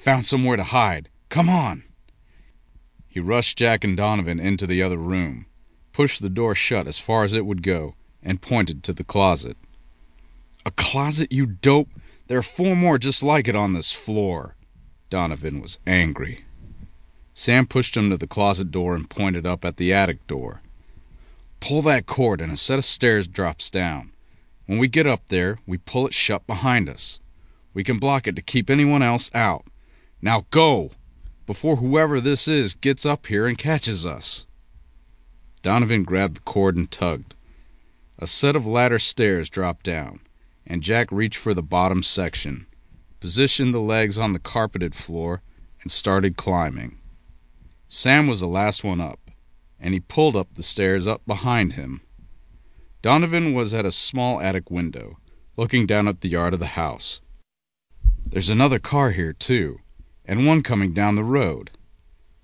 Found somewhere to hide. Come on! He rushed Jack and Donovan into the other room, pushed the door shut as far as it would go, and pointed to the closet. A closet, you dope! There are four more just like it on this floor. Donovan was angry. Sam pushed him to the closet door and pointed up at the attic door. Pull that cord and a set of stairs drops down. When we get up there, we pull it shut behind us. We can block it to keep anyone else out. Now go! Before whoever this is gets up here and catches us. Donovan grabbed the cord and tugged. A set of ladder stairs dropped down, and Jack reached for the bottom section, positioned the legs on the carpeted floor, and started climbing. Sam was the last one up, and he pulled up the stairs up behind him. Donovan was at a small attic window, looking down at the yard of the house. There's another car here, too, and one coming down the road.